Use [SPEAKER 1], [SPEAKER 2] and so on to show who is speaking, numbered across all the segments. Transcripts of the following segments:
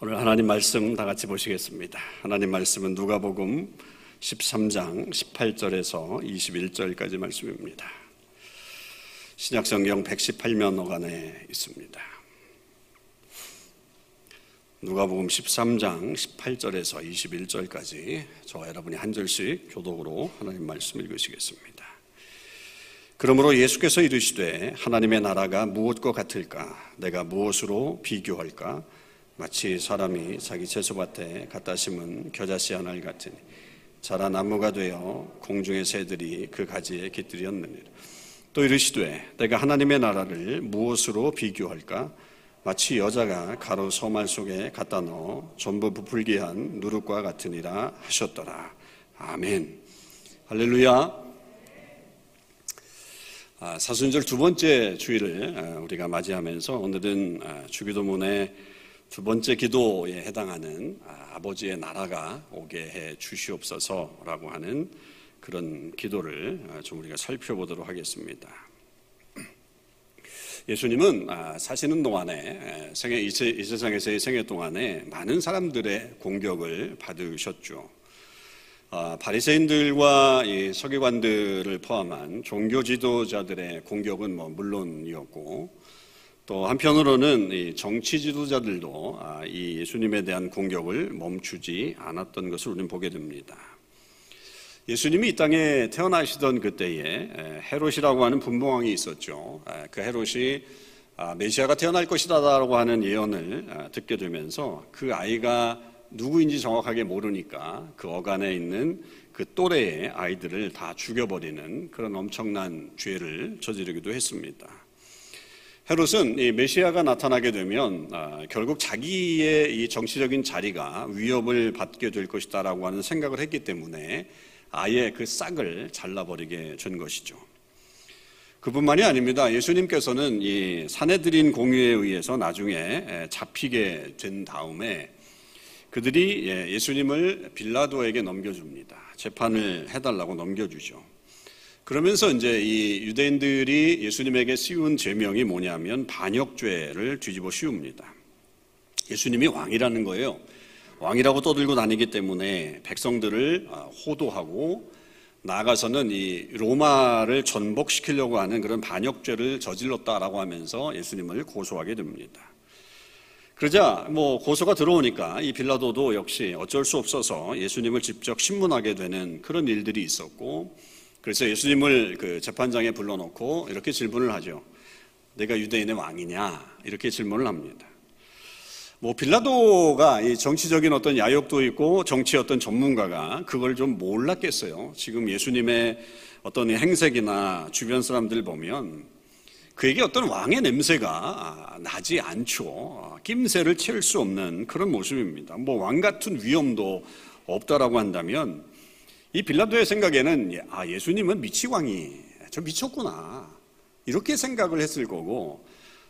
[SPEAKER 1] 오늘 하나님 말씀 다 같이 보시겠습니다. 하나님 말씀은 누가복음 13장 18절에서 21절까지 말씀입니다. 신약성경 118면허관에 있습니다. 누가복음 13장 18절에서 21절까지 저와 여러분이 한 절씩 교독으로 하나님 말씀 읽으시겠습니다. 그러므로 예수께서 이르시되 하나님의 나라가 무엇과 같을까? 내가 무엇으로 비교할까? 마치 사람이 자기 채소밭에 갖다 심은 겨자씨 하나를 같으니 자라 나무가 되어 공중의 새들이 그 가지에 깃들였느니라. 또 이르시되 내가 하나님의 나라를 무엇으로 비교할까? 마치 여자가 가루 소말 속에 갖다 넣어 전부 부풀기한 누룩과 같으니라 하셨더라. 아멘. 할렐루야. 아, 사순절 두 번째 주일을 아, 우리가 맞이하면서 오늘은 아, 주기도문의 두 번째 기도에 해당하는 아, 아버지의 나라가 오게 해 주시옵소서라고 하는 그런 기도를 아, 좀 우리가 살펴보도록 하겠습니다. 예수님은 아, 사시는 동안에 생애 이 세상에서의 생애 동안에 많은 사람들의 공격을 받으셨죠. 바리새인들과 서기관들을 포함한 종교 지도자들의 공격은 뭐 물론이었고 또 한편으로는 이 정치 지도자들도 아, 이 예수님에 대한 공격을 멈추지 않았던 것을 우리는 보게 됩니다. 예수님이 이 땅에 태어나시던 그때에 헤롯이라고 하는 분봉왕이 있었죠. 그 헤롯이 아, 메시아가 태어날 것이다라고 하는 예언을 아, 듣게 되면서 그 아이가 누구인지 정확하게 모르니까 그 어간에 있는 그 또래의 아이들을 다 죽여버리는 그런 엄청난 죄를 저지르기도 했습니다. 헤롯은 이 메시아가 나타나게 되면 아, 결국 자기의 이 정치적인 자리가 위협을 받게 될 것이다라고 하는 생각을 했기 때문에 아예 그 싹을 잘라버리게 된 것이죠. 그뿐만이 아닙니다. 예수님께서는 이 사내들인 공유에 의해서 나중에 잡히게 된 다음에 그들이 예, 예수님을 빌라도에게 넘겨줍니다. 재판을 해달라고 넘겨주죠. 그러면서 이제 이 유대인들이 예수님에게 씌운 죄명이 뭐냐면 반역죄를 뒤집어 씌웁니다. 예수님이 왕이라는 거예요. 왕이라고 떠들고 다니기 때문에 백성들을 아, 호도하고 나아가서는 이 로마를 전복시키려고 하는 그런 반역죄를 저질렀다라고 하면서 예수님을 고소하게 됩니다. 그러자 뭐 고소가 들어오니까 이 빌라도도 역시 어쩔 수 없어서 예수님을 직접 신문하게 되는 그런 일들이 있었고 그래서 예수님을 그 재판장에 불러놓고 이렇게 질문을 하죠. 내가 유대인의 왕이냐? 이렇게 질문을 합니다. 뭐 빌라도가 이 정치적인 어떤 야욕도 있고 정치 어떤 전문가가 그걸 좀 몰랐겠어요. 지금 예수님의 어떤 행색이나 주변 사람들 보면 그에게 어떤 왕의 냄새가 나지 않죠. 낌새를 채울 수 없는 그런 모습입니다. 뭐 왕 같은 위엄도 없다라고 한다면 이 빌라도의 생각에는 아 예수님은 미치광이 저 미쳤구나 이렇게 생각을 했을 거고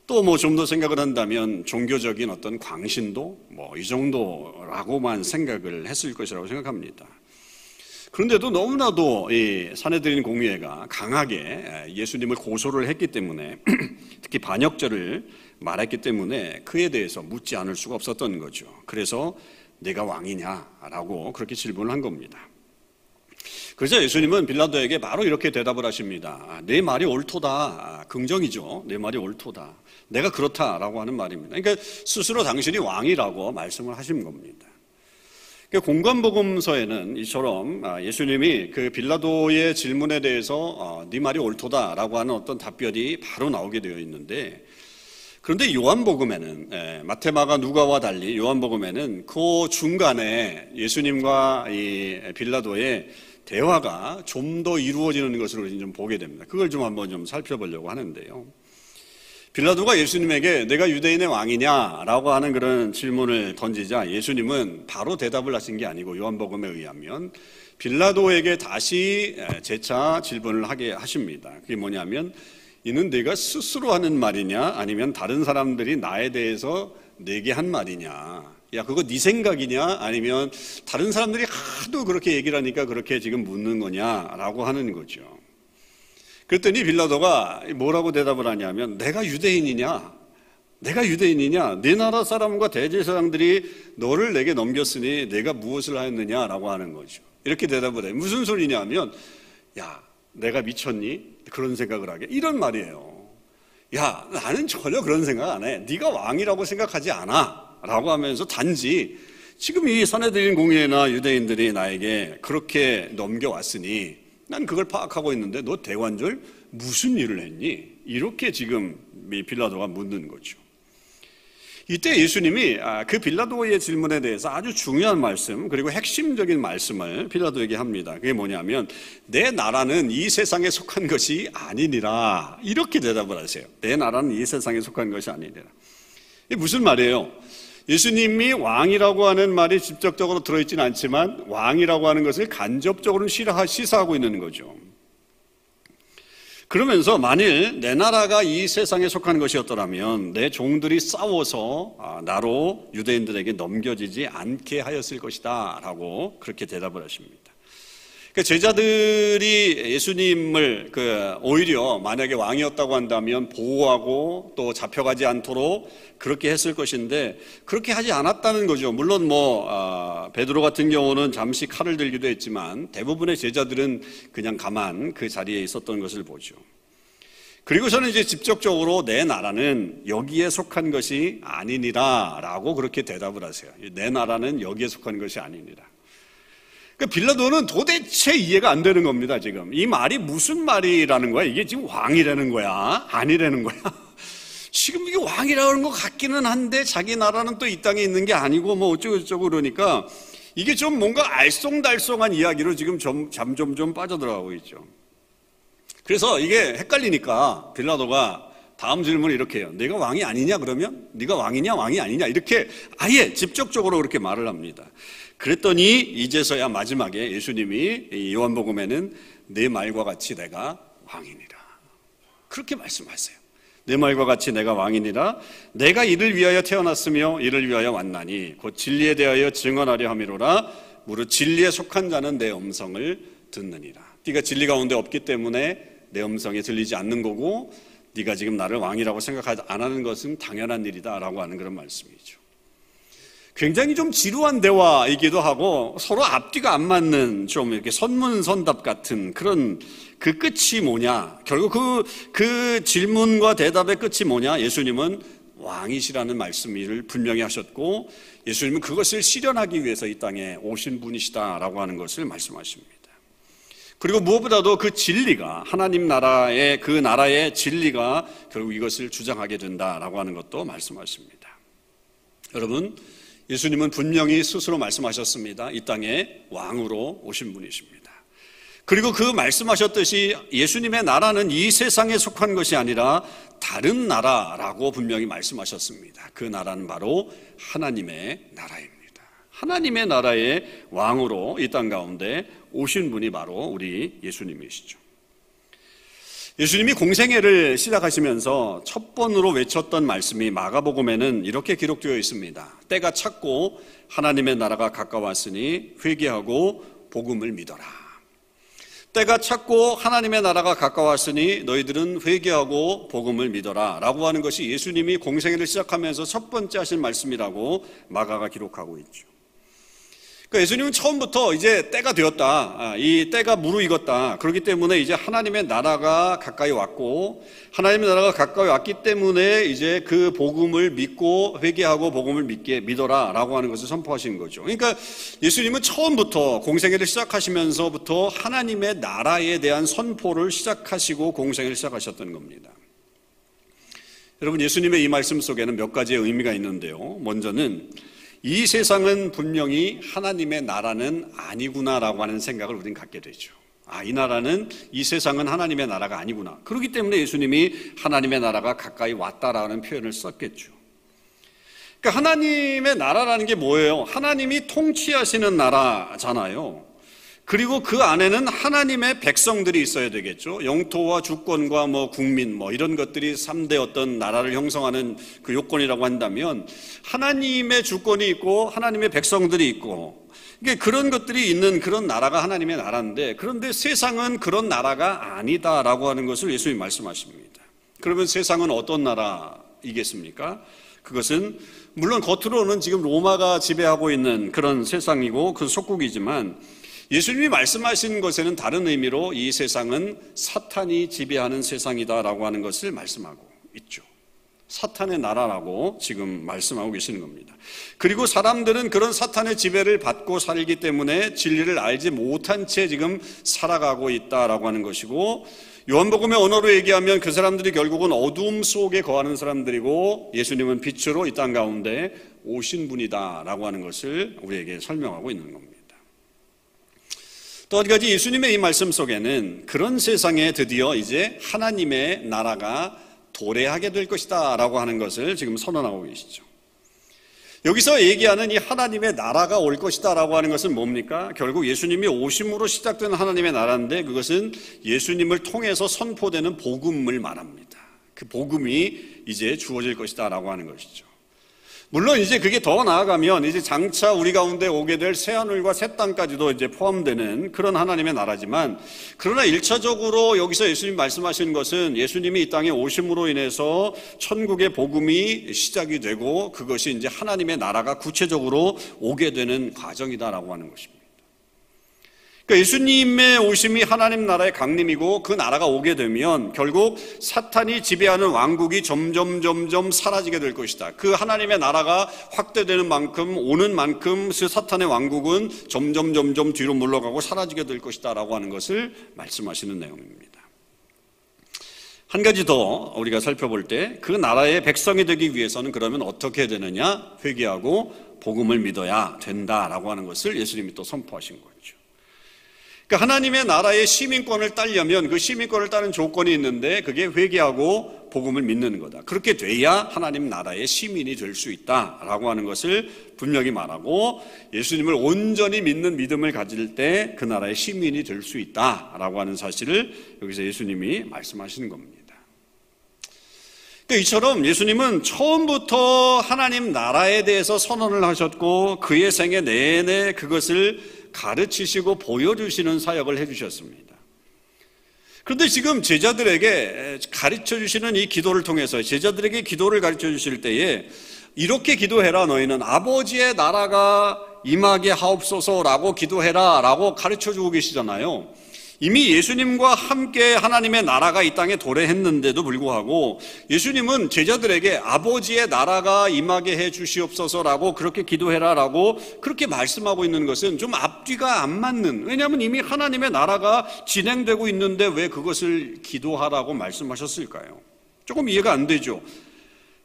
[SPEAKER 1] 또 뭐 좀 더 생각을 한다면 종교적인 어떤 광신도 뭐 이 정도라고만 생각을 했을 것이라고 생각합니다. 그런데도 너무나도 이 사내들인 공의회가 강하게 예수님을 고소를 했기 때문에 특히 반역죄를 말했기 때문에 그에 대해서 묻지 않을 수가 없었던 거죠. 그래서 내가 왕이냐라고 그렇게 질문을 한 겁니다. 그래서 예수님은 빌라도에게 바로 이렇게 대답을 하십니다. 아, 내 말이 옳도다. 아, 긍정이죠. 내 말이 옳도다. 내가 그렇다라고 하는 말입니다. 그러니까 스스로 당신이 왕이라고 말씀을 하신 겁니다. 그러니까 공관복음서에는 이처럼 아, 예수님이 그 빌라도의 질문에 대해서 어, 네 말이 옳도다라고 하는 어떤 답변이 바로 나오게 되어 있는데 그런데 요한복음에는 예, 마테마가 누가와 달리 요한복음에는 그 중간에 예수님과 이 빌라도의 대화가 좀 더 이루어지는 우리 좀 보게 됩니다. 그걸 좀 한번 좀 살펴보려고 하는데요. 빌라도가 예수님에게 내가 유대인의 왕이냐라고 하는 그런 질문을 던지자 예수님은 바로 대답을 하신 게 아니고 요한복음에 의하면 빌라도에게 다시 재차 질문을 하게 하십니다. 그게 뭐냐면 이는 내가 스스로 하는 말이냐 아니면 다른 사람들이 나에 대해서 내게 한 말이냐 야, 그거 네 생각이냐? 아니면 다른 사람들이 하도 그렇게 얘기를 하니까 그렇게 지금 묻는 거냐? 라고 하는 거죠. 그랬더니 빌라도가 뭐라고 대답을 하냐면 내가 유대인이냐? 내가 유대인이냐? 네 나라 사람과 대제사장들이 너를 내게 넘겼으니 내가 무엇을 하였느냐라고 하는 거죠. 이렇게 대답을 해. 무슨 소리냐면 야, 내가 미쳤니? 그런 생각을 하게. 이런 말이에요. 야, 나는 전혀 그런 생각 안 해. 네가 왕이라고 생각하지 않아. 라고 하면서 단지 지금 이 사내들인 공예나 유대인들이 나에게 그렇게 넘겨왔으니 난 그걸 파악하고 있는데 너 대관절 무슨 일을 했니? 이렇게 지금 빌라도가 묻는 거죠. 이때 예수님이 아, 그 빌라도의 질문에 대해서 아주 중요한 말씀 그리고 핵심적인 말씀을 빌라도에게 합니다. 그게 뭐냐면 내 나라는 이 세상에 속한 것이 아니니라 이렇게 대답을 하세요. 내 나라는 이 세상에 속한 것이 아니니라. 이게 무슨 말이에요? 예수님이 왕이라고 하는 말이 직접적으로 들어있지는 않지만 왕이라고 하는 것을 간접적으로 시사하고 있는 거죠. 그러면서 만일 내 나라가 이 세상에 속한 것이었더라면 내 종들이 싸워서 아, 나로 유대인들에게 넘겨지지 않게 하였을 것이다 라고 그렇게 대답을 하십니다. 그 제자들이 예수님을 그 오히려 만약에 왕이었다고 한다면 보호하고 또 잡혀가지 않도록 그렇게 했을 것인데 그렇게 하지 않았다는 거죠. 물론 뭐 아, 베드로 같은 경우는 잠시 칼을 들기도 했지만 대부분의 제자들은 그냥 가만 그 자리에 있었던 것을 보죠. 그리고 저는 이제 직접적으로 내 나라는 여기에 속한 것이 아니니라라고 그렇게 대답을 하세요. 내 나라는 여기에 속한 것이 아니니라. 그 빌라도는 도대체 이해가 안 되는 겁니다, 지금. 이 말이 무슨 말이라는 거야? 이게 지금 왕이라는 거야? 아니라는 거야? 지금 이게 왕이라는 것 같기는 한데 자기 나라는 또 이 땅에 있는 게 아니고 뭐 어쩌고저쩌고 그러니까 이게 좀 뭔가 알쏭달쏭한 이야기로 지금 점, 점점 좀 빠져들어가고 있죠. 그래서 이게 헷갈리니까 빌라도가 다음 질문을 이렇게 해요. 내가 왕이 아니냐 그러면 네가 왕이냐 왕이 아니냐 이렇게 아예 직접적으로 그렇게 말을 합니다. 그랬더니 이제서야 마지막에 예수님이 요한복음에는 내 말과 같이 내가 왕이니라. 그렇게 말씀하세요. 내 말과 같이 내가 왕이니라. 내가 이를 위하여 태어났으며 이를 위하여 왔나니 곧 진리에 대하여 증언하려 함이로라. 무릇 진리에 속한 자는 내 음성을 듣느니라. 네가 진리 가운데 없기 때문에 내 음성에 들리지 않는 거고 네가 지금 나를 왕이라고 생각하지 안 하는 것은 당연한 일이다라고 하는 그런 말씀이죠. 굉장히 좀 지루한 대화이기도 하고 서로 앞뒤가 안 맞는 좀 이렇게 선문선답 같은 그런 그 끝이 뭐냐. 결국 그, 그 질문과 대답의 끝이 뭐냐. 예수님은 왕이시라는 말씀을 분명히 하셨고 예수님은 그것을 실현하기 위해서 이 땅에 오신 분이시다라고 하는 것을 말씀하십니다. 그리고 무엇보다도 그 진리가 하나님 나라의 그 나라의 진리가 결국 이것을 주장하게 된다라고 하는 것도 말씀하십니다. 여러분 예수님은 분명히 스스로 말씀하셨습니다. 이 땅에 왕으로 오신 분이십니다. 그리고 그 말씀하셨듯이 예수님의 나라는 이 세상에 속한 것이 아니라 다른 나라라고 분명히 말씀하셨습니다. 그 나라는 바로 하나님의 나라입니다. 하나님의 나라의 왕으로 이 땅 가운데 오신 분이 바로 우리 예수님이시죠. 예수님이 공생애를 시작하시면서 첫 번으로 외쳤던 말씀이 마가복음에는 이렇게 기록되어 있습니다. 때가 찼고 하나님의 나라가 가까웠으니 회개하고 복음을 믿어라. 때가 찼고 하나님의 나라가 가까웠으니 너희들은 회개하고 복음을 믿어라. 라고 하는 것이 예수님이 공생애를 시작하면서 첫 번째 하신 말씀이라고 마가가 기록하고 있죠. 그러니까 예수님은 처음부터 이제 때가 되었다. 아, 이 때가 무르익었다. 그렇기 때문에 이제 하나님의 나라가 가까이 왔고 하나님의 나라가 가까이 왔기 때문에 이제 그 복음을 믿고 회개하고 복음을 믿게 믿어라라고 하는 것을 선포하신 거죠. 그러니까 예수님은 처음부터 공생애를 시작하시면서부터 하나님의 나라에 대한 선포를 시작하시고 공생애를 시작하셨던 겁니다. 여러분 예수님의 이 말씀 속에는 몇 가지의 의미가 있는데요. 먼저는 이 세상은 분명히 하나님의 나라는 아니구나라고 하는 생각을 우리는 갖게 되죠. 아, 이 나라는, 이 세상은 하나님의 나라가 아니구나. 그렇기 때문에 예수님이 하나님의 나라가 가까이 왔다라는 표현을 썼겠죠. 그러니까 하나님의 나라라는 게 뭐예요? 하나님이 통치하시는 나라잖아요. 그리고 그 안에는 하나님의 백성들이 있어야 되겠죠. 영토와 주권과 뭐 국민 뭐 이런 것들이 3대 어떤 나라를 형성하는 그 요건이라고 한다면 하나님의 주권이 있고 하나님의 백성들이 있고 이게 그런 것들이 있는 그런 나라가 하나님의 나라인데 그런데 세상은 그런 나라가 아니다라고 하는 것을 예수님이 말씀하십니다. 그러면 세상은 어떤 나라 나라이겠습니까? 그것은 물론 겉으로는 지금 로마가 지배하고 있는 그런 세상이고 그 속국이지만 예수님이 말씀하신 것에는 다른 의미로 이 세상은 사탄이 지배하는 세상이다라고 하는 것을 말씀하고 있죠. 사탄의 나라라고 지금 말씀하고 계시는 겁니다. 그리고 사람들은 그런 사탄의 지배를 받고 살기 때문에 진리를 알지 못한 채 지금 살아가고 있다라고 하는 것이고 요한복음의 언어로 얘기하면 그 사람들이 결국은 어둠 속에 거하는 사람들이고 예수님은 빛으로 이 땅 가운데 오신 분이다라고 하는 것을 우리에게 설명하고 있는 겁니다. 또 한 가지 예수님의 이 말씀 속에는 그런 세상에 드디어 이제 하나님의 나라가 도래하게 될 것이다 라고 하는 것을 지금 선언하고 계시죠. 여기서 얘기하는 이 하나님의 나라가 올 것이다 라고 하는 것은 뭡니까? 결국 예수님이 오심으로 시작된 하나님의 나라인데 그것은 예수님을 통해서 선포되는 복음을 말합니다. 그 복음이 이제 주어질 것이다 라고 하는 것이죠. 물론 이제 그게 더 나아가면 이제 장차 우리 가운데 오게 될 새하늘과 새 땅까지도 이제 포함되는 그런 하나님의 나라지만 그러나 일차적으로 여기서 예수님 말씀하시는 것은 예수님이 이 땅에 오심으로 인해서 천국의 복음이 시작이 되고 그것이 이제 하나님의 나라가 구체적으로 오게 되는 과정이다라고 하는 것입니다. 그러니까 예수님의 오심이 하나님 나라의 강림이고 그 나라가 오게 되면 결국 사탄이 지배하는 왕국이 점점 점점 사라지게 될 것이다. 그 하나님의 나라가 확대되는 만큼 오는 만큼 그 사탄의 왕국은 점점 점점 뒤로 물러가고 사라지게 될 것이다라고 하는 것을 말씀하시는 내용입니다. 한 가지 더 우리가 살펴볼 때 그 나라의 백성이 되기 위해서는 그러면 어떻게 되느냐? 회개하고 복음을 믿어야 된다라고 하는 것을 예수님이 또 선포하신 거죠. 그러니까 하나님의 나라의 시민권을 따려면 그 시민권을 따는 조건이 있는데 그게 회개하고 복음을 믿는 거다. 그렇게 돼야 하나님 나라의 시민이 될 수 있다라고 하는 것을 분명히 말하고 예수님을 온전히 믿는 믿음을 가질 때 그 나라의 시민이 될 수 있다라고 하는 사실을 여기서 예수님이 말씀하시는 겁니다. 그러니까 이처럼 예수님은 처음부터 하나님 나라에 대해서 선언을 하셨고 그의 생애 내내 그것을 가르치시고 보여주시는 사역을 해주셨습니다. 그런데 지금 제자들에게 가르쳐 주시는 이 기도를 통해서 제자들에게 기도를 가르쳐 주실 때에 이렇게 기도해라 너희는 아버지의 나라가 임하게 하옵소서라고 기도해라라고 가르쳐 주고 계시잖아요. 이미 예수님과 함께 하나님의 나라가 이 땅에 도래했는데도 불구하고 예수님은 제자들에게 아버지의 나라가 임하게 해 주시옵소서라고 그렇게 기도해라라고 그렇게 말씀하고 있는 것은 좀 앞뒤가 안 맞는 왜냐하면 이미 하나님의 나라가 진행되고 있는데 왜 그것을 기도하라고 말씀하셨을까요? 조금 이해가 안 되죠.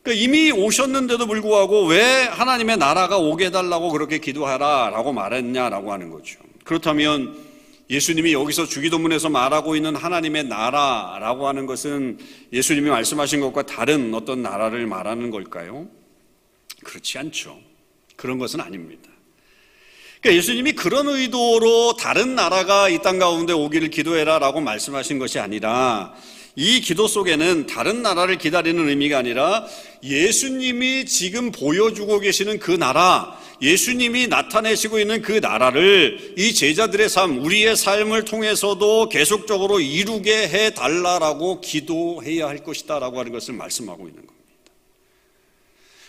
[SPEAKER 1] 그러니까 이미 오셨는데도 불구하고 왜 하나님의 나라가 오게 해달라고 그렇게 기도하라라고 말했냐라고 하는 거죠. 그렇다면 예수님이 여기서 주기도문에서 말하고 있는 하나님의 나라라고 하는 것은 예수님이 말씀하신 것과 다른 어떤 나라를 말하는 걸까요? 그렇지 않죠. 그런 것은 아닙니다. 그러니까 예수님이 그런 의도로 다른 나라가 이 땅 가운데 오기를 기도해라 라고 말씀하신 것이 아니라 이 기도 속에는 다른 나라를 기다리는 의미가 아니라 예수님이 지금 보여주고 계시는 그 나라, 예수님이 나타내시고 있는 그 나라를 이 제자들의 삶, 우리의 삶을 통해서도 계속적으로 이루게 해 달라라고 기도해야 할 것이다라고 하는 것을 말씀하고 있는 겁니다.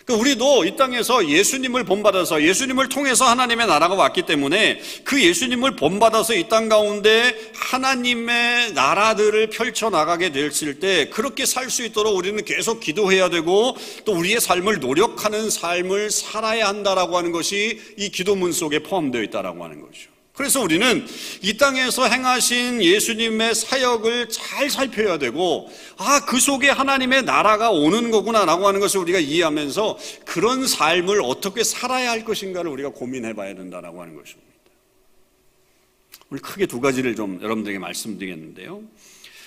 [SPEAKER 1] 그러니까 우리도 이 땅에서 예수님을 본받아서 예수님을 통해서 하나님의 나라가 왔기 때문에 그 예수님을 본받아서 이 땅 가운데 하나님의 나라들을 펼쳐 나가게 됐을 때 그렇게 살 수 있도록 우리는 계속 기도해야 되고 또 우리의 삶을 노력하는 삶을 살아야 한다라고 하는 것이 이 기도문 속에 포함되어 있다라고 하는 거죠. 그래서 우리는 이 땅에서 행하신 예수님의 사역을 잘 살펴야 되고, 아, 그 속에 하나님의 나라가 오는 거구나라고 하는 것을 우리가 이해하면서 그런 삶을 어떻게 살아야 할 것인가를 우리가 고민해 봐야 된다라고 하는 것입니다. 우리 크게 두 가지를 좀 여러분들에게 말씀드리겠는데요.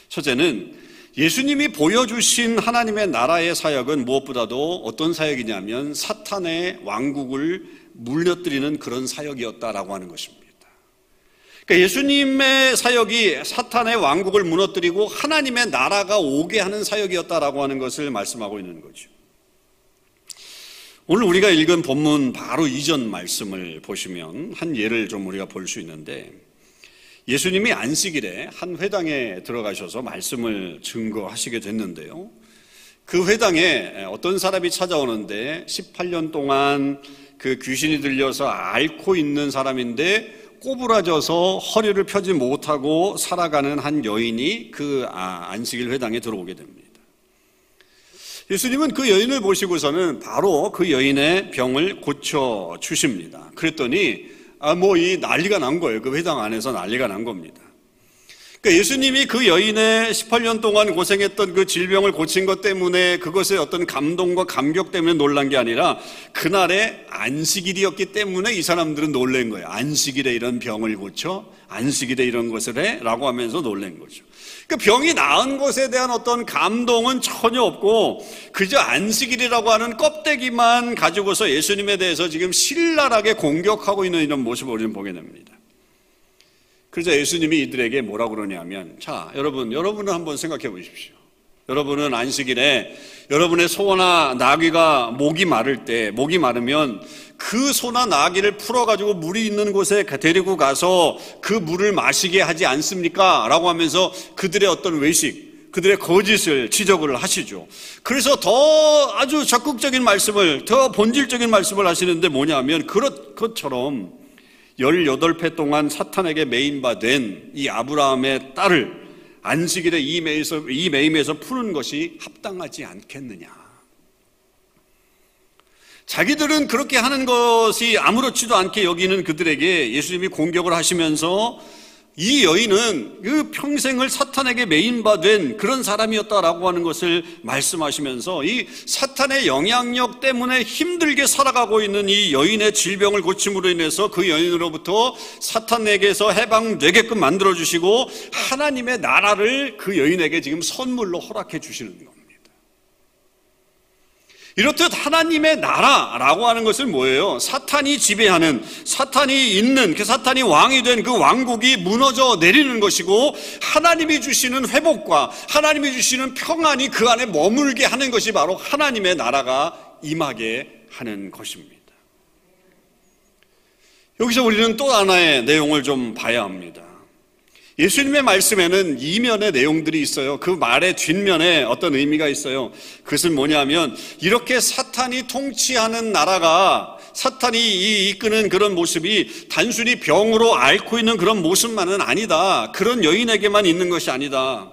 [SPEAKER 1] 첫째는 예수님이 보여주신 하나님의 나라의 사역은 무엇보다도 어떤 사역이냐면 사탄의 왕국을 물려뜨리는 그런 사역이었다라고 하는 것입니다. 그러니까 예수님의 사역이 사탄의 왕국을 무너뜨리고 하나님의 나라가 오게 하는 사역이었다라고 하는 것을 말씀하고 있는 거죠. 오늘 우리가 읽은 본문 바로 이전 말씀을 보시면 한 예를 좀 우리가 볼 수 있는데 예수님이 안식일에 한 회당에 들어가셔서 말씀을 증거하시게 됐는데요. 그 회당에 어떤 사람이 찾아오는데 18년 동안 그 귀신이 들려서 앓고 있는 사람인데 꼬부라져서 허리를 펴지 못하고 살아가는 한 여인이 그 아, 안식일 회당에 들어오게 됩니다. 예수님은 그 여인을 보시고서는 바로 그 여인의 병을 고쳐 주십니다. 그랬더니 아 뭐 이 난리가 난 거예요. 그 회당 안에서 난리가 난 겁니다. 그러니까 예수님이 그 여인의 18년 동안 고생했던 그 질병을 고친 것 때문에 그것의 어떤 감동과 감격 때문에 놀란 게 아니라 그날의 안식일이었기 때문에 이 사람들은 놀란 거예요. 안식일에 이런 병을 고쳐 안식일에 이런 것을 해? 라고 하면서 놀란 거죠. 그 병이 나은 것에 대한 어떤 감동은 전혀 없고 그저 안식일이라고 하는 껍데기만 가지고서 예수님에 대해서 지금 신랄하게 공격하고 있는 이런 모습을 우리는 보게 됩니다. 그래서 예수님이 이들에게 뭐라고 그러냐면 자 여러분 여러분은 한번 생각해 보십시오. 여러분은 안식일에 여러분의 소나 나귀가 목이 마를 때 목이 마르면 그 소나 나귀를 풀어가지고 물이 있는 곳에 데리고 가서 그 물을 마시게 하지 않습니까? 라고 하면서 그들의 어떤 외식, 그들의 거짓을 지적을 하시죠. 그래서 더 아주 적극적인 말씀을, 더 본질적인 말씀을 하시는데 뭐냐면, 그렇, 것처럼 18회 동안 사탄에게 메인바된 이 아브라함의 딸을 안식일에 이 매임에서, 이 매임에서 푸는 것이 합당하지 않겠느냐. 자기들은 그렇게 하는 것이 아무렇지도 않게 여기는 그들에게 예수님이 공격을 하시면서 이 여인은 그 평생을 사탄에게 메인바된 그런 사람이었다라고 하는 것을 말씀하시면서 이 사탄의 영향력 때문에 힘들게 살아가고 있는 이 여인의 질병을 고침으로 인해서 그 여인으로부터 사탄에게서 해방되게끔 만들어 주시고 하나님의 나라를 그 여인에게 지금 선물로 허락해 주시는 겁니다. 이렇듯 하나님의 나라라고 하는 것은 뭐예요? 사탄이 지배하는, 사탄이 있는, 그 사탄이 왕이 된 그 왕국이 무너져 내리는 것이고, 하나님이 주시는 회복과 하나님이 주시는 평안이 그 안에 머물게 하는 것이 바로 하나님의 나라가 임하게 하는 것입니다. 여기서 우리는 또 하나의 내용을 좀 봐야 합니다. 예수님의 말씀에는 이면의 내용들이 있어요. 그 말의 뒷면에 어떤 의미가 있어요. 그것은 뭐냐면 이렇게 사탄이 통치하는 나라가 사탄이 이끄는 그런 모습이 단순히 병으로 앓고 있는 그런 모습만은 아니다. 그런 여인에게만 있는 것이 아니다.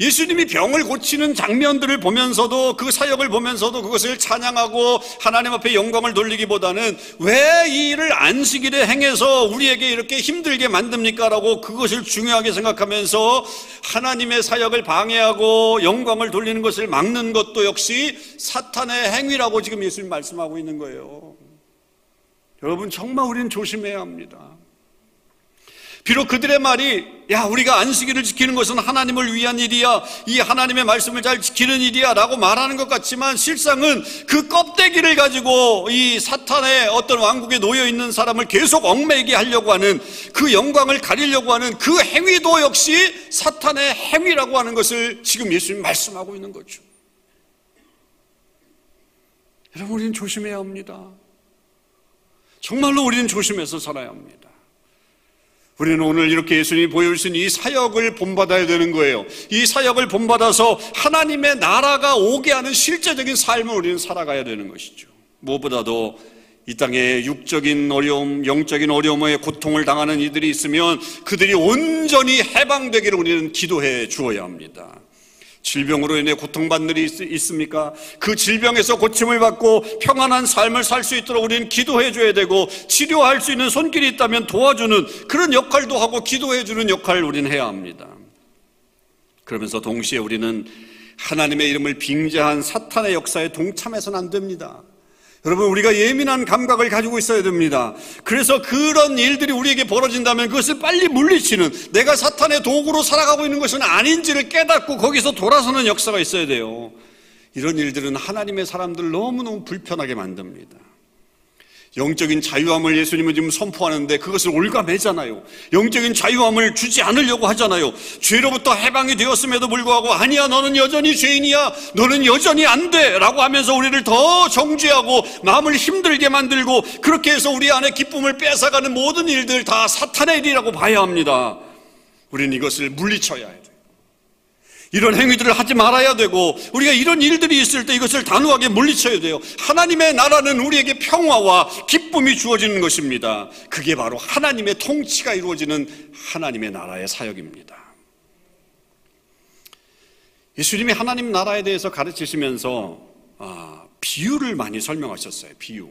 [SPEAKER 1] 예수님이 병을 고치는 장면들을 보면서도 그 사역을 보면서도 그것을 찬양하고 하나님 앞에 영광을 돌리기보다는 왜 이 일을 안식일에 행해서 우리에게 이렇게 힘들게 만듭니까? 라고 그것을 중요하게 생각하면서 하나님의 사역을 방해하고 영광을 돌리는 것을 막는 것도 역시 사탄의 행위라고 지금 예수님 말씀하고 있는 거예요. 여러분 정말 우리는 조심해야 합니다. 비록 그들의 말이 야 우리가 안식일을 지키는 것은 하나님을 위한 일이야. 이 하나님의 말씀을 잘 지키는 일이야. 라고 말하는 것 같지만 실상은 그 껍데기를 가지고 이 사탄의 어떤 왕국에 놓여 있는 사람을 계속 얽매이게 하려고 하는 그 영광을 가리려고 하는 그 행위도 역시 사탄의 행위라고 하는 것을 지금 예수님 말씀하고 있는 거죠. 여러분 우리는 조심해야 합니다. 정말로 우리는 조심해서 살아야 합니다 우리는 오늘 이렇게 예수님이 보여주신 이 사역을 본받아야 되는 거예요. 이 사역을 본받아서 하나님의 나라가 오게 하는 실제적인 삶을 우리는 살아가야 되는 것이죠. 무엇보다도 이 땅에 육적인 어려움, 영적인 어려움에 고통을 당하는 이들이 있으면 그들이 온전히 해방되기를 우리는 기도해 주어야 합니다. 질병으로 인해 고통받는 일이 있습니까? 그 질병에서 고침을 받고 평안한 삶을 살 수 있도록 우리는 기도해 줘야 되고 치료할 수 있는 손길이 있다면 도와주는 그런 역할도 하고 기도해 주는 역할을 우리는 해야 합니다. 그러면서 동시에 우리는 하나님의 이름을 빙자한 사탄의 역사에 동참해서는 안 됩니다. 여러분, 우리가 예민한 감각을 가지고 있어야 됩니다. 그래서 그런 일들이 우리에게 벌어진다면 그것을 빨리 물리치는 내가 사탄의 도구로 살아가고 있는 것은 아닌지를 깨닫고 거기서 돌아서는 역사가 있어야 돼요. 이런 일들은 하나님의 사람들 너무너무 불편하게 만듭니다. 영적인 자유함을 예수님은 지금 선포하는데 그것을 올가매잖아요. 영적인 자유함을 주지 않으려고 하잖아요. 죄로부터 해방이 되었음에도 불구하고 아니야 너는 여전히 죄인이야. 너는 여전히 안 돼. 라고 하면서 우리를 더 정죄하고 마음을 힘들게 만들고 그렇게 해서 우리 안에 기쁨을 뺏어가는 모든 일들 다 사탄의 일이라고 봐야 합니다. 우리는 이것을 물리쳐야 해요. 이런 행위들을 하지 말아야 되고 우리가 이런 일들이 있을 때 이것을 단호하게 물리쳐야 돼요. 하나님의 나라는 우리에게 평화와 기쁨이 주어지는 것입니다. 그게 바로 하나님의 통치가 이루어지는 하나님의 나라의 사역입니다. 예수님이 하나님 나라에 대해서 가르치시면서 아, 비유를 많이 설명하셨어요. 비유.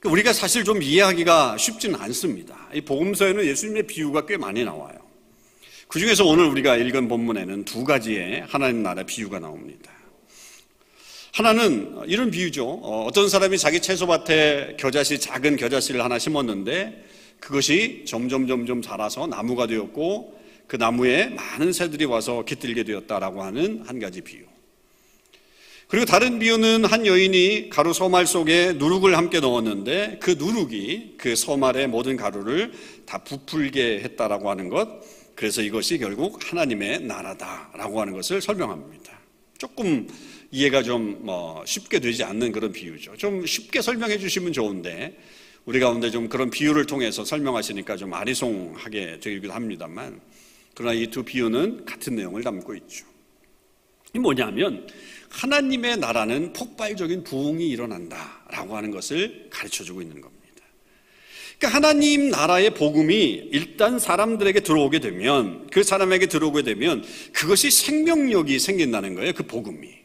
[SPEAKER 1] 그러니까 우리가 사실 좀 이해하기가 쉽지는 않습니다. 이 복음서에는 예수님의 비유가 꽤 많이 나와요. 그 중에서 오늘 우리가 읽은 본문에는 두 가지의 하나님 나라 비유가 나옵니다. 하나는 이런 비유죠. 어, 어떤 사람이 자기 채소밭에 겨자씨, 작은 겨자씨를 하나 심었는데 그것이 점점 점점 자라서 나무가 되었고 그 나무에 많은 새들이 와서 깃들게 되었다라고 하는 한 가지 비유. 그리고 다른 비유는 한 여인이 가루 소말 속에 누룩을 함께 넣었는데 그 누룩이 그 소말의 모든 가루를 다 부풀게 했다라고 하는 것. 그래서 이것이 결국 하나님의 나라다라고 하는 것을 설명합니다. 조금 이해가 좀 뭐 쉽게 되지 않는 그런 비유죠. 좀 쉽게 설명해 주시면 좋은데 우리 가운데 좀 그런 비유를 통해서 설명하시니까 좀 아리송하게 되기도 합니다만 그러나 이 두 비유는 같은 내용을 담고 있죠. 이 뭐냐면 하나님의 나라는 폭발적인 부흥이 일어난다라고 하는 것을 가르쳐 주고 있는 겁니다. 그러니까 하나님 나라의 복음이 일단 사람들에게 들어오게 되면 그 사람에게 들어오게 되면 그것이 생명력이 생긴다는 거예요. 그 복음이.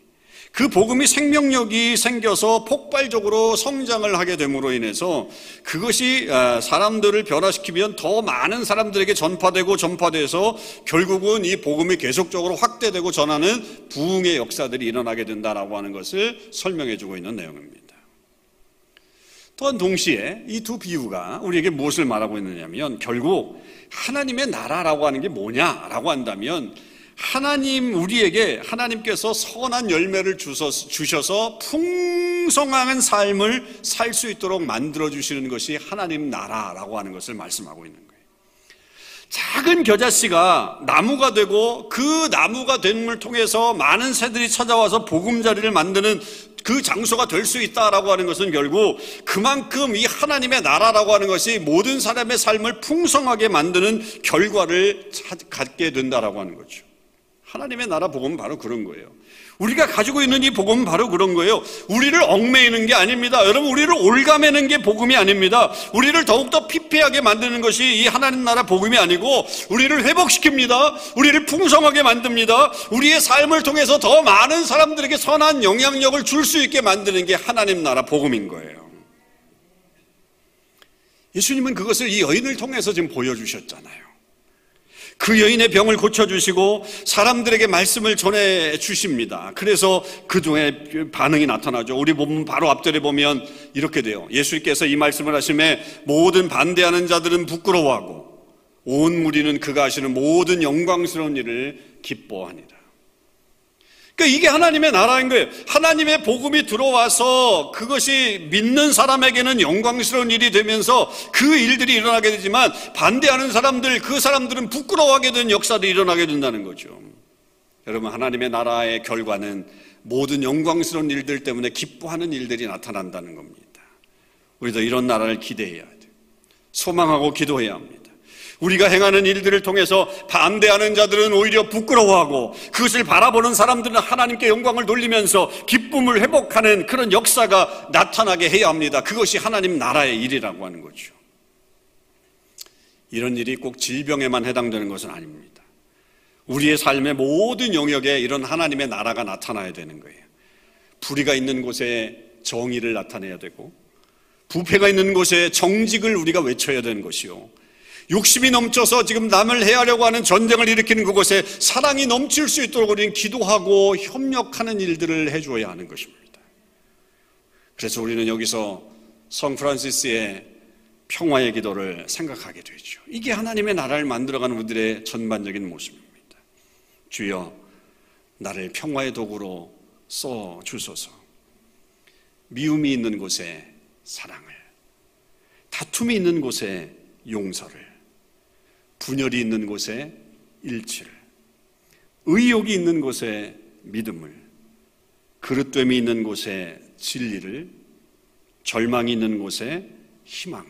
[SPEAKER 1] 그 복음이 생명력이 생겨서 폭발적으로 성장을 하게 됨으로 인해서 그것이 아, 사람들을 변화시키면 더 많은 사람들에게 전파되고 전파돼서 결국은 이 복음이 계속적으로 확대되고 전하는 부흥의 역사들이 일어나게 된다라고 하는 것을 설명해 주고 있는 내용입니다. 또한 동시에 이 두 비유가 우리에게 무엇을 말하고 있느냐면 결국 하나님의 나라라고 하는 게 뭐냐라고 한다면 하나님 우리에게 하나님께서 선한 열매를 주셔서, 풍성한 삶을 살 수 있도록 만들어 주시는 것이 하나님 나라라고 하는 것을 말씀하고 있는 거예요. 작은 겨자씨가 나무가 되고 그 나무가 됨을 통해서 많은 새들이 찾아와서 보금자리를 만드는 그 장소가 될 수 있다라고 하는 것은 결국 그만큼 이 하나님의 나라라고 하는 것이 모든 사람의 삶을 풍성하게 만드는 결과를 갖게 된다라고 하는 거죠. 하나님의 나라 복음은 바로 그런 거예요. 우리가 가지고 있는 이 복음은 바로 그런 거예요. 우리를 얽매이는 게 아닙니다. 여러분, 우리를 올가매는 게 복음이 아닙니다. 우리를 더욱더 피폐하게 만드는 것이 이 하나님 나라 복음이 아니고, 우리를 회복시킵니다. 우리를 풍성하게 만듭니다. 우리의 삶을 통해서 더 많은 사람들에게 선한 영향력을 줄 수 있게 만드는 게 하나님 나라 복음인 거예요. 예수님은 그것을 이 여인을 통해서 지금 보여주셨잖아요. 그 여인의 병을 고쳐주시고 사람들에게 말씀을 전해 주십니다. 그래서 그중에 반응이 나타나죠. 우리 보면 바로 앞절에 보면 이렇게 돼요. 예수께서 이 말씀을 하심에 모든 반대하는 자들은 부끄러워하고 온 무리는 그가 하시는 모든 영광스러운 일을 기뻐하니라. 그러니까 이게 하나님의 나라인 거예요. 하나님의 복음이 들어와서 그것이 믿는 사람에게는 영광스러운 일이 되면서 그 일들이 일어나게 되지만 반대하는 사람들, 그 사람들은 부끄러워하게 된 역사들이 일어나게 된다는 거죠. 여러분, 하나님의 나라의 결과는 모든 영광스러운 일들 때문에 기뻐하는 일들이 나타난다는 겁니다. 우리도 이런 나라를 기대해야 돼요. 소망하고 기도해야 합니다. 우리가 행하는 일들을 통해서 반대하는 자들은 오히려 부끄러워하고 그것을 바라보는 사람들은 하나님께 영광을 돌리면서 기쁨을 회복하는 그런 역사가 나타나게 해야 합니다. 그것이 하나님 나라의 일이라고 하는 거죠. 이런 일이 꼭 질병에만 해당되는 것은 아닙니다. 우리의 삶의 모든 영역에 이런 하나님의 나라가 나타나야 되는 거예요. 불의가 있는 곳에 정의를 나타내야 되고, 부패가 있는 곳에 정직을 우리가 외쳐야 되는 것이요. 욕심이 넘쳐서 지금 남을 해하려고 하는 전쟁을 일으키는 그곳에 사랑이 넘칠 수 있도록 우리는 기도하고 협력하는 일들을 해줘야 하는 것입니다. 그래서 우리는 여기서 성 프란시스의 평화의 기도를 생각하게 되죠. 이게 하나님의 나라를 만들어가는 우리들의 전반적인 모습입니다. 주여, 나를 평화의 도구로 써 주소서. 미움이 있는 곳에 사랑을, 다툼이 있는 곳에 용서를, 분열이 있는 곳에 일치를, 의욕이 있는 곳에 믿음을, 그릇됨이 있는 곳에 진리를, 절망이 있는 곳에 희망을,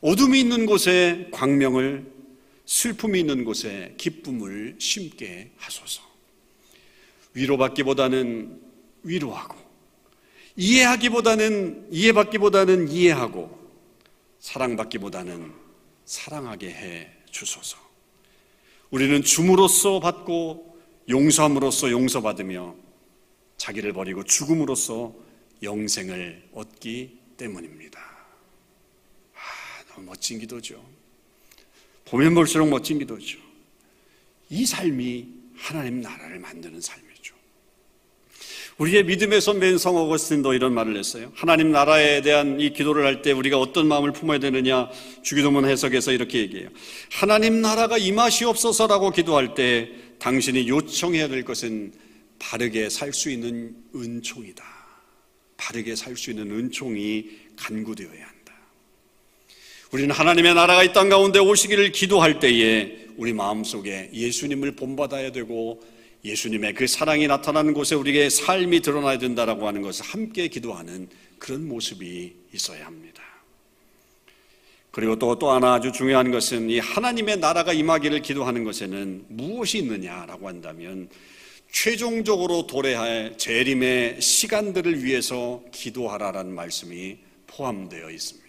[SPEAKER 1] 어둠이 있는 곳에 광명을, 슬픔이 있는 곳에 기쁨을 심게 하소서. 위로받기보다는 위로하고, 이해하기보다는, 이해받기보다는 이해하고, 사랑받기보다는 사랑하게 해 주소서. 우리는 줌으로써 받고, 용서함으로써 용서받으며, 자기를 버리고 죽음으로써 영생을 얻기 때문입니다. 아, 너무 멋진 기도죠. 보면 볼수록 멋진 기도죠. 이 삶이 하나님 나라를 만드는 삶이죠. 우리의 믿음에서 맨성 어거스틴도 이런 말을 했어요. 하나님 나라에 대한 이 기도를 할 때 우리가 어떤 마음을 품어야 되느냐 주기도문 해석에서 이렇게 얘기해요. 하나님 나라가 임하시옵소서라고 기도할 때 당신이 요청해야 될 것은 바르게 살 수 있는 은총이다. 바르게 살 수 있는 은총이 간구되어야 한다. 우리는 하나님의 나라가 이 땅 가운데 오시기를 기도할 때에 우리 마음속에 예수님을 본받아야 되고 예수님의 그 사랑이 나타나는 곳에 우리의 삶이 드러나야 된다라고 하는 것을 함께 기도하는 그런 모습이 있어야 합니다. 그리고 또, 또 하나 아주 중요한 것은 이 하나님의 나라가 임하기를 기도하는 것에는 무엇이 있느냐라고 한다면 최종적으로 도래할 재림의 시간들을 위해서 기도하라라는 말씀이 포함되어 있습니다.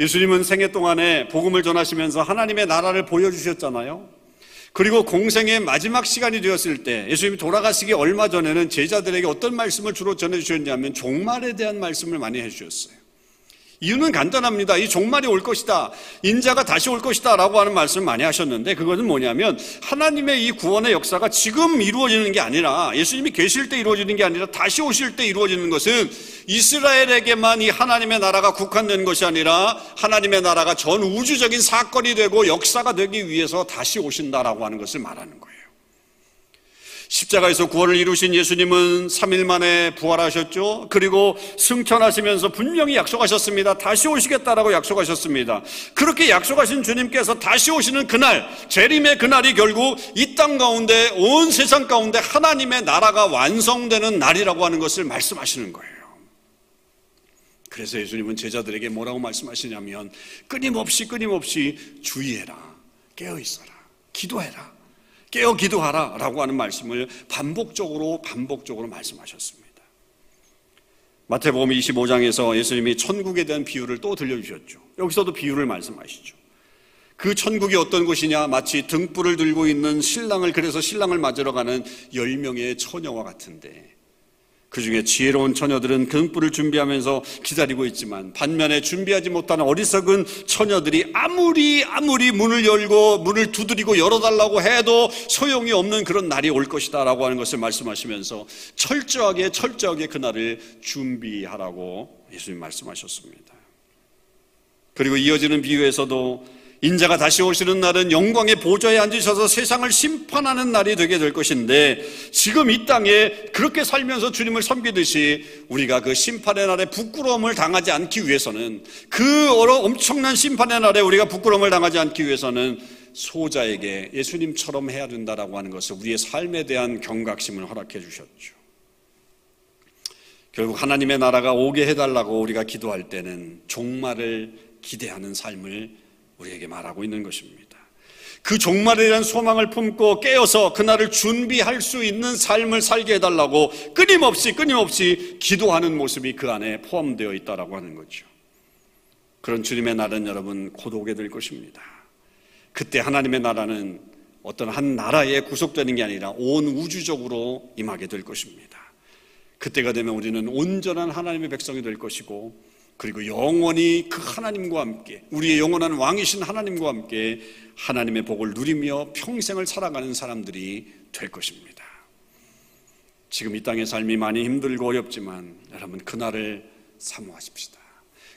[SPEAKER 1] 예수님은 생애 동안에 복음을 전하시면서 하나님의 나라를 보여주셨잖아요. 그리고 공생의 마지막 시간이 되었을 때 예수님이 돌아가시기 얼마 전에는 제자들에게 어떤 말씀을 주로 전해 주셨냐면 종말에 대한 말씀을 많이 해 주셨어요. 이유는 간단합니다. 이 종말이 올 것이다. 인자가 다시 올 것이다. 라고 하는 말씀을 많이 하셨는데 그것은 뭐냐면 하나님의 이 구원의 역사가 지금 이루어지는 게 아니라 예수님이 계실 때 이루어지는 게 아니라 다시 오실 때 이루어지는 것은 이스라엘에게만 이 하나님의 나라가 국한된 것이 아니라 하나님의 나라가 전 우주적인 사건이 되고 역사가 되기 위해서 다시 오신다라고 하는 것을 말하는 거예요. 십자가에서 구원을 이루신 예수님은 3일 만에 부활하셨죠. 그리고 승천하시면서 분명히 약속하셨습니다. 다시 오시겠다라고 약속하셨습니다. 그렇게 약속하신 주님께서 다시 오시는 그날, 재림의 그날이 결국 이 땅 가운데, 온 세상 가운데 하나님의 나라가 완성되는 날이라고 하는 것을 말씀하시는 거예요. 그래서 예수님은 제자들에게 뭐라고 말씀하시냐면 끊임없이 끊임없이 주의해라. 깨어 있어라. 기도해라. 깨어 기도하라 라고 하는 말씀을 반복적으로 반복적으로 말씀하셨습니다. 마태복음 25장에서 예수님이 천국에 대한 비유를 또 들려주셨죠. 여기서도 비유를 말씀하시죠. 그 천국이 어떤 곳이냐? 마치 등불을 들고 있는 신랑을 그래서 신랑을 맞으러 가는 열 명의 처녀와 같은데 그 중에 지혜로운 처녀들은 등불을 준비하면서 기다리고 있지만 반면에 준비하지 못한 어리석은 처녀들이 아무리 아무리 문을 열고 문을 두드리고 열어달라고 해도 소용이 없는 그런 날이 올 것이다 라고 하는 것을 말씀하시면서 철저하게 철저하게 그날을 준비하라고 예수님 말씀하셨습니다. 그리고 이어지는 비유에서도 인자가 다시 오시는 날은 영광의 보좌에 앉으셔서 세상을 심판하는 날이 되게 될 것인데 지금 이 땅에 그렇게 살면서 주님을 섬기듯이 우리가 그 심판의 날에 부끄러움을 당하지 않기 위해서는 그 엄청난 심판의 날에 우리가 부끄러움을 당하지 않기 위해서는 소자에게 예수님처럼 해야 된다라고 하는 것을 우리의 삶에 대한 경각심을 허락해 주셨죠. 결국 하나님의 나라가 오게 해달라고 우리가 기도할 때는 종말을 기대하는 삶을 우리에게 말하고 있는 것입니다. 그 종말에 대한 소망을 품고 깨어서 그날을 준비할 수 있는 삶을 살게 해달라고 끊임없이 끊임없이 기도하는 모습이 그 안에 포함되어 있다라고 하는 거죠. 그런 주님의 날은 여러분 곧 오게 될 것입니다. 그때 하나님의 나라는 어떤 한 나라에 구속되는 게 아니라 온 우주적으로 임하게 될 것입니다. 그때가 되면 우리는 온전한 하나님의 백성이 될 것이고 그리고 영원히 그 하나님과 함께 우리의 영원한 왕이신 하나님과 함께 하나님의 복을 누리며 평생을 살아가는 사람들이 될 것입니다. 지금 이 땅의 삶이 많이 힘들고 어렵지만 여러분 그날을 사모하십시다.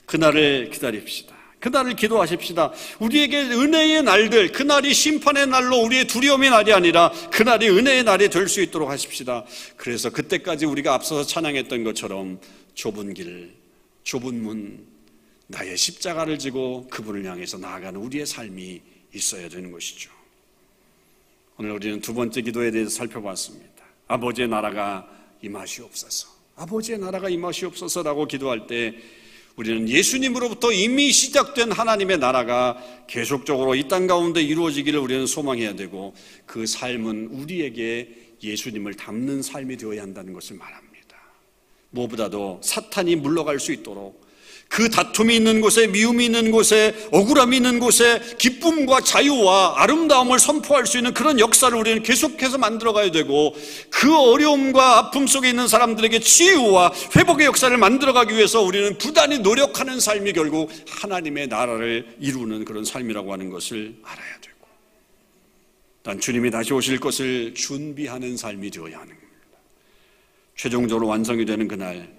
[SPEAKER 1] 그날을 기다립시다. 그날을 기도하십시다. 우리에게 은혜의 날들, 그날이 심판의 날로 우리의 두려움의 날이 아니라 그날이 은혜의 날이 될 수 있도록 하십시다. 그래서 그때까지 우리가 앞서서 찬양했던 것처럼 좁은 길, 좁은 문, 나의 십자가를 지고 그분을 향해서 나아가는 우리의 삶이 있어야 되는 것이죠. 오늘 우리는 두 번째 기도에 대해서 살펴봤습니다. 아버지의 나라가 임하시옵소서. 아버지의 나라가 임하시옵소서라고 기도할 때 우리는 예수님으로부터 이미 시작된 하나님의 나라가 계속적으로 이 땅 가운데 이루어지기를 우리는 소망해야 되고 그 삶은 우리에게 예수님을 닮는 삶이 되어야 한다는 것을 말합니다. 무엇보다도 사탄이 물러갈 수 있도록 그 다툼이 있는 곳에 미움이 있는 곳에 억울함이 있는 곳에 기쁨과 자유와 아름다움을 선포할 수 있는 그런 역사를 우리는 계속해서 만들어 가야 되고 그 어려움과 아픔 속에 있는 사람들에게 치유와 회복의 역사를 만들어 가기 위해서 우리는 부단히 노력하는 삶이 결국 하나님의 나라를 이루는 그런 삶이라고 하는 것을 알아야 되고 단 주님이 다시 오실 것을 준비하는 삶이 되어야 하는 겁니다. 최종적으로 완성이 되는 그날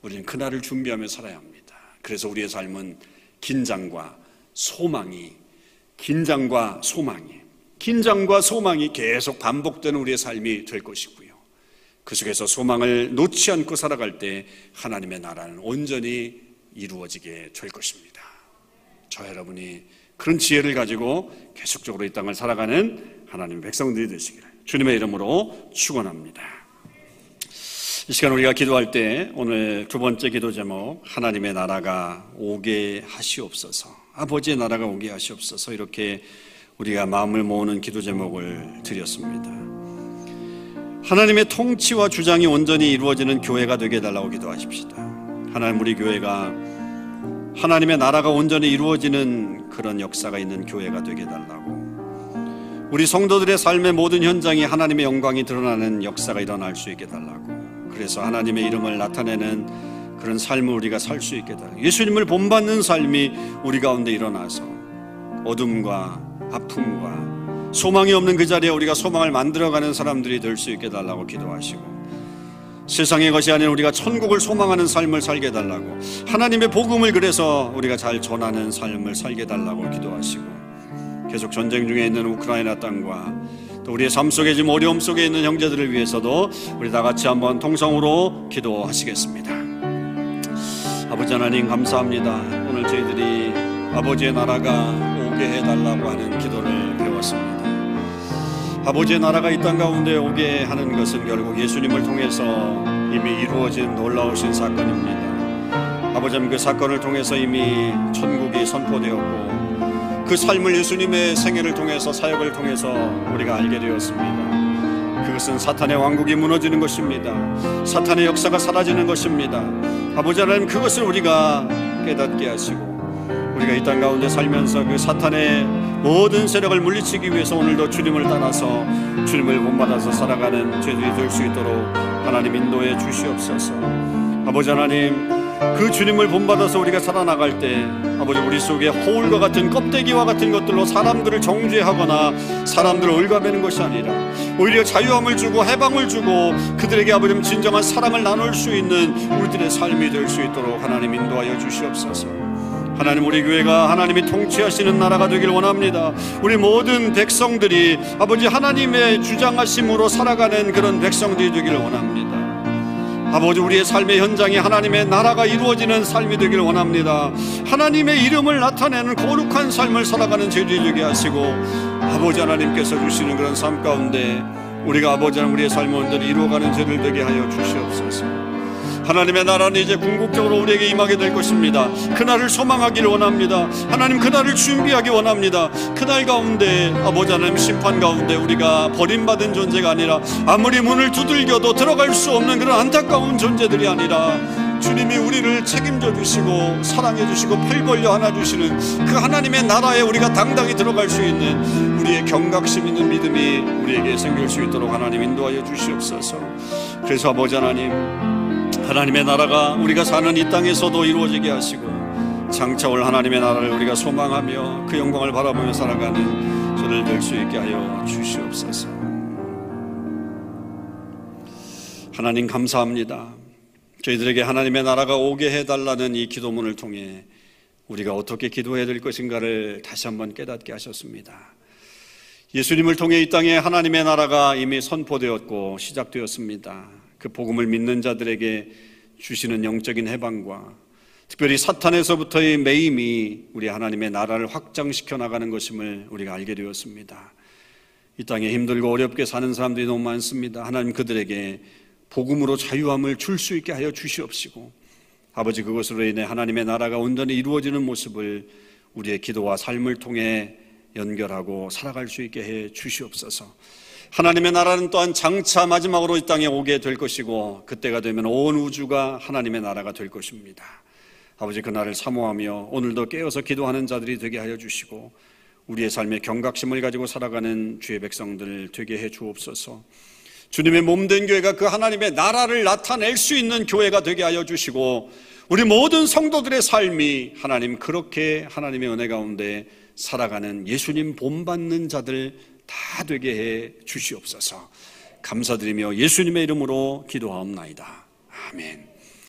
[SPEAKER 1] 우리는 그날을 준비하며 살아야 합니다. 그래서 우리의 삶은 긴장과 소망이 긴장과 소망이 긴장과 소망이 계속 반복되는 우리의 삶이 될 것이고요. 그 속에서 소망을 놓지 않고 살아갈 때 하나님의 나라는 온전히 이루어지게 될 것입니다. 저 여러분이 그런 지혜를 가지고 계속적으로 이 땅을 살아가는 하나님의 백성들이 되시기를 주님의 이름으로 축원합니다. 이 시간 우리가 기도할 때 오늘 두 번째 기도 제목 하나님의 나라가 오게 하시옵소서 아버지의 나라가 오게 하시옵소서 이렇게 우리가 마음을 모으는 기도 제목을 드렸습니다. 하나님의 통치와 주장이 온전히 이루어지는 교회가 되게 해달라고 기도하십시다. 하나님 우리 교회가 하나님의 나라가 온전히 이루어지는 그런 역사가 있는 교회가 되게 해달라고 우리 성도들의 삶의 모든 현장이 하나님의 영광이 드러나는 역사가 일어날 수 있게 해달라고 그래서 하나님의 이름을 나타내는 그런 삶을 우리가 살 수 있게 다 예수님을 본받는 삶이 우리 가운데 일어나서 어둠과 아픔과 소망이 없는 그 자리에 우리가 소망을 만들어가는 사람들이 될 수 있게 달라고 기도하시고 세상의 것이 아닌 우리가 천국을 소망하는 삶을 살게 달라고 하나님의 복음을 그래서 우리가 잘 전하는 삶을 살게 달라고 기도하시고 계속 전쟁 중에 있는 우크라이나 땅과 또 우리의 삶 속에 지금 어려움 속에 있는 형제들을 위해서도 우리 다 같이 한번 통성으로 기도하시겠습니다. 아버지 하나님 감사합니다. 오늘 저희들이 아버지의 나라가 오게 해달라고 하는 기도를 배웠습니다. 아버지의 나라가 이 땅 가운데 오게 하는 것은 결국 예수님을 통해서 이미 이루어진 놀라우신 사건입니다. 아버지님 그 사건을 통해서 이미 천국이 선포되었고 그 삶을 예수님의 생애를 통해서 사역을 통해서 우리가 알게 되었습니다. 그것은 사탄의 왕국이 무너지는 것입니다. 사탄의 역사가 사라지는 것입니다. 아버지 하나님 그것을 우리가 깨닫게 하시고 우리가 이 땅 가운데 살면서 그 사탄의 모든 세력을 물리치기 위해서 오늘도 주님을 따라서 주님을 본받아서 살아가는 죄들이 될 수 있도록 하나님 인도해 주시옵소서. 아버지 하나님 그 주님을 본받아서 우리가 살아나갈 때 아버지 우리 속에 허울과 같은 껍데기와 같은 것들로 사람들을 정죄하거나 사람들을 올가매는 것이 아니라 오히려 자유함을 주고 해방을 주고 그들에게 아버지 진정한 사랑을 나눌 수 있는 우리들의 삶이 될 수 있도록 하나님 인도하여 주시옵소서. 하나님 우리 교회가 하나님이 통치하시는 나라가 되길 원합니다. 우리 모든 백성들이 아버지 하나님의 주장하심으로 살아가는 그런 백성들이 되길 원합니다. 아버지 우리의 삶의 현장에 하나님의 나라가 이루어지는 삶이 되기를 원합니다. 하나님의 이름을 나타내는 거룩한 삶을 살아가는 죄를 되게 하시고 아버지 하나님께서 주시는 그런 삶 가운데 우리가 아버지 하나님 우리의 삶을 온전히 이루어가는 죄를 되게 하여 주시옵소서. 하나님의 나라는 이제 궁극적으로 우리에게 임하게 될 것입니다. 그날을 소망하기를 원합니다. 하나님 그날을 준비하기 원합니다. 그날 가운데 아버지 하나님 심판 가운데 우리가 버림받은 존재가 아니라 아무리 문을 두들겨도 들어갈 수 없는 그런 안타까운 존재들이 아니라 주님이 우리를 책임져 주시고 사랑해 주시고 팔 벌려 안아 주시는 그 하나님의 나라에 우리가 당당히 들어갈 수 있는 우리의 경각심 있는 믿음이 우리에게 생길 수 있도록 하나님 인도하여 주시옵소서. 그래서 아버지 하나님 하나님의 나라가 우리가 사는 이 땅에서도 이루어지게 하시고 장차 올 하나님의 나라를 우리가 소망하며 그 영광을 바라보며 살아가는 저를 될 수 있게 하여 주시옵소서. 하나님 감사합니다. 저희들에게 하나님의 나라가 오게 해달라는 이 기도문을 통해 우리가 어떻게 기도해야 될 것인가를 다시 한번 깨닫게 하셨습니다. 예수님을 통해 이 땅에 하나님의 나라가 이미 선포되었고 시작되었습니다. 그 복음을 믿는 자들에게 주시는 영적인 해방과 특별히 사탄에서부터의 매임이 우리 하나님의 나라를 확장시켜 나가는 것임을 우리가 알게 되었습니다. 이 땅에 힘들고 어렵게 사는 사람들이 너무 많습니다. 하나님 그들에게 복음으로 자유함을 줄 수 있게 하여 주시옵시고 아버지 그것으로 인해 하나님의 나라가 온전히 이루어지는 모습을 우리의 기도와 삶을 통해 연결하고 살아갈 수 있게 해 주시옵소서. 하나님의 나라는 또한 장차 마지막으로 이 땅에 오게 될 것이고 그때가 되면 온 우주가 하나님의 나라가 될 것입니다. 아버지 그날을 사모하며 오늘도 깨어서 기도하는 자들이 되게 하여 주시고 우리의 삶에 경각심을 가지고 살아가는 주의 백성들 되게 해 주옵소서. 주님의 몸된 교회가 그 하나님의 나라를 나타낼 수 있는 교회가 되게 하여 주시고 우리 모든 성도들의 삶이 하나님 그렇게 하나님의 은혜 가운데 살아가는 예수님 본받는 자들 다 되게 해 주시옵소서. 감사드리며 예수님의 이름으로 기도하옵나이다. 아멘.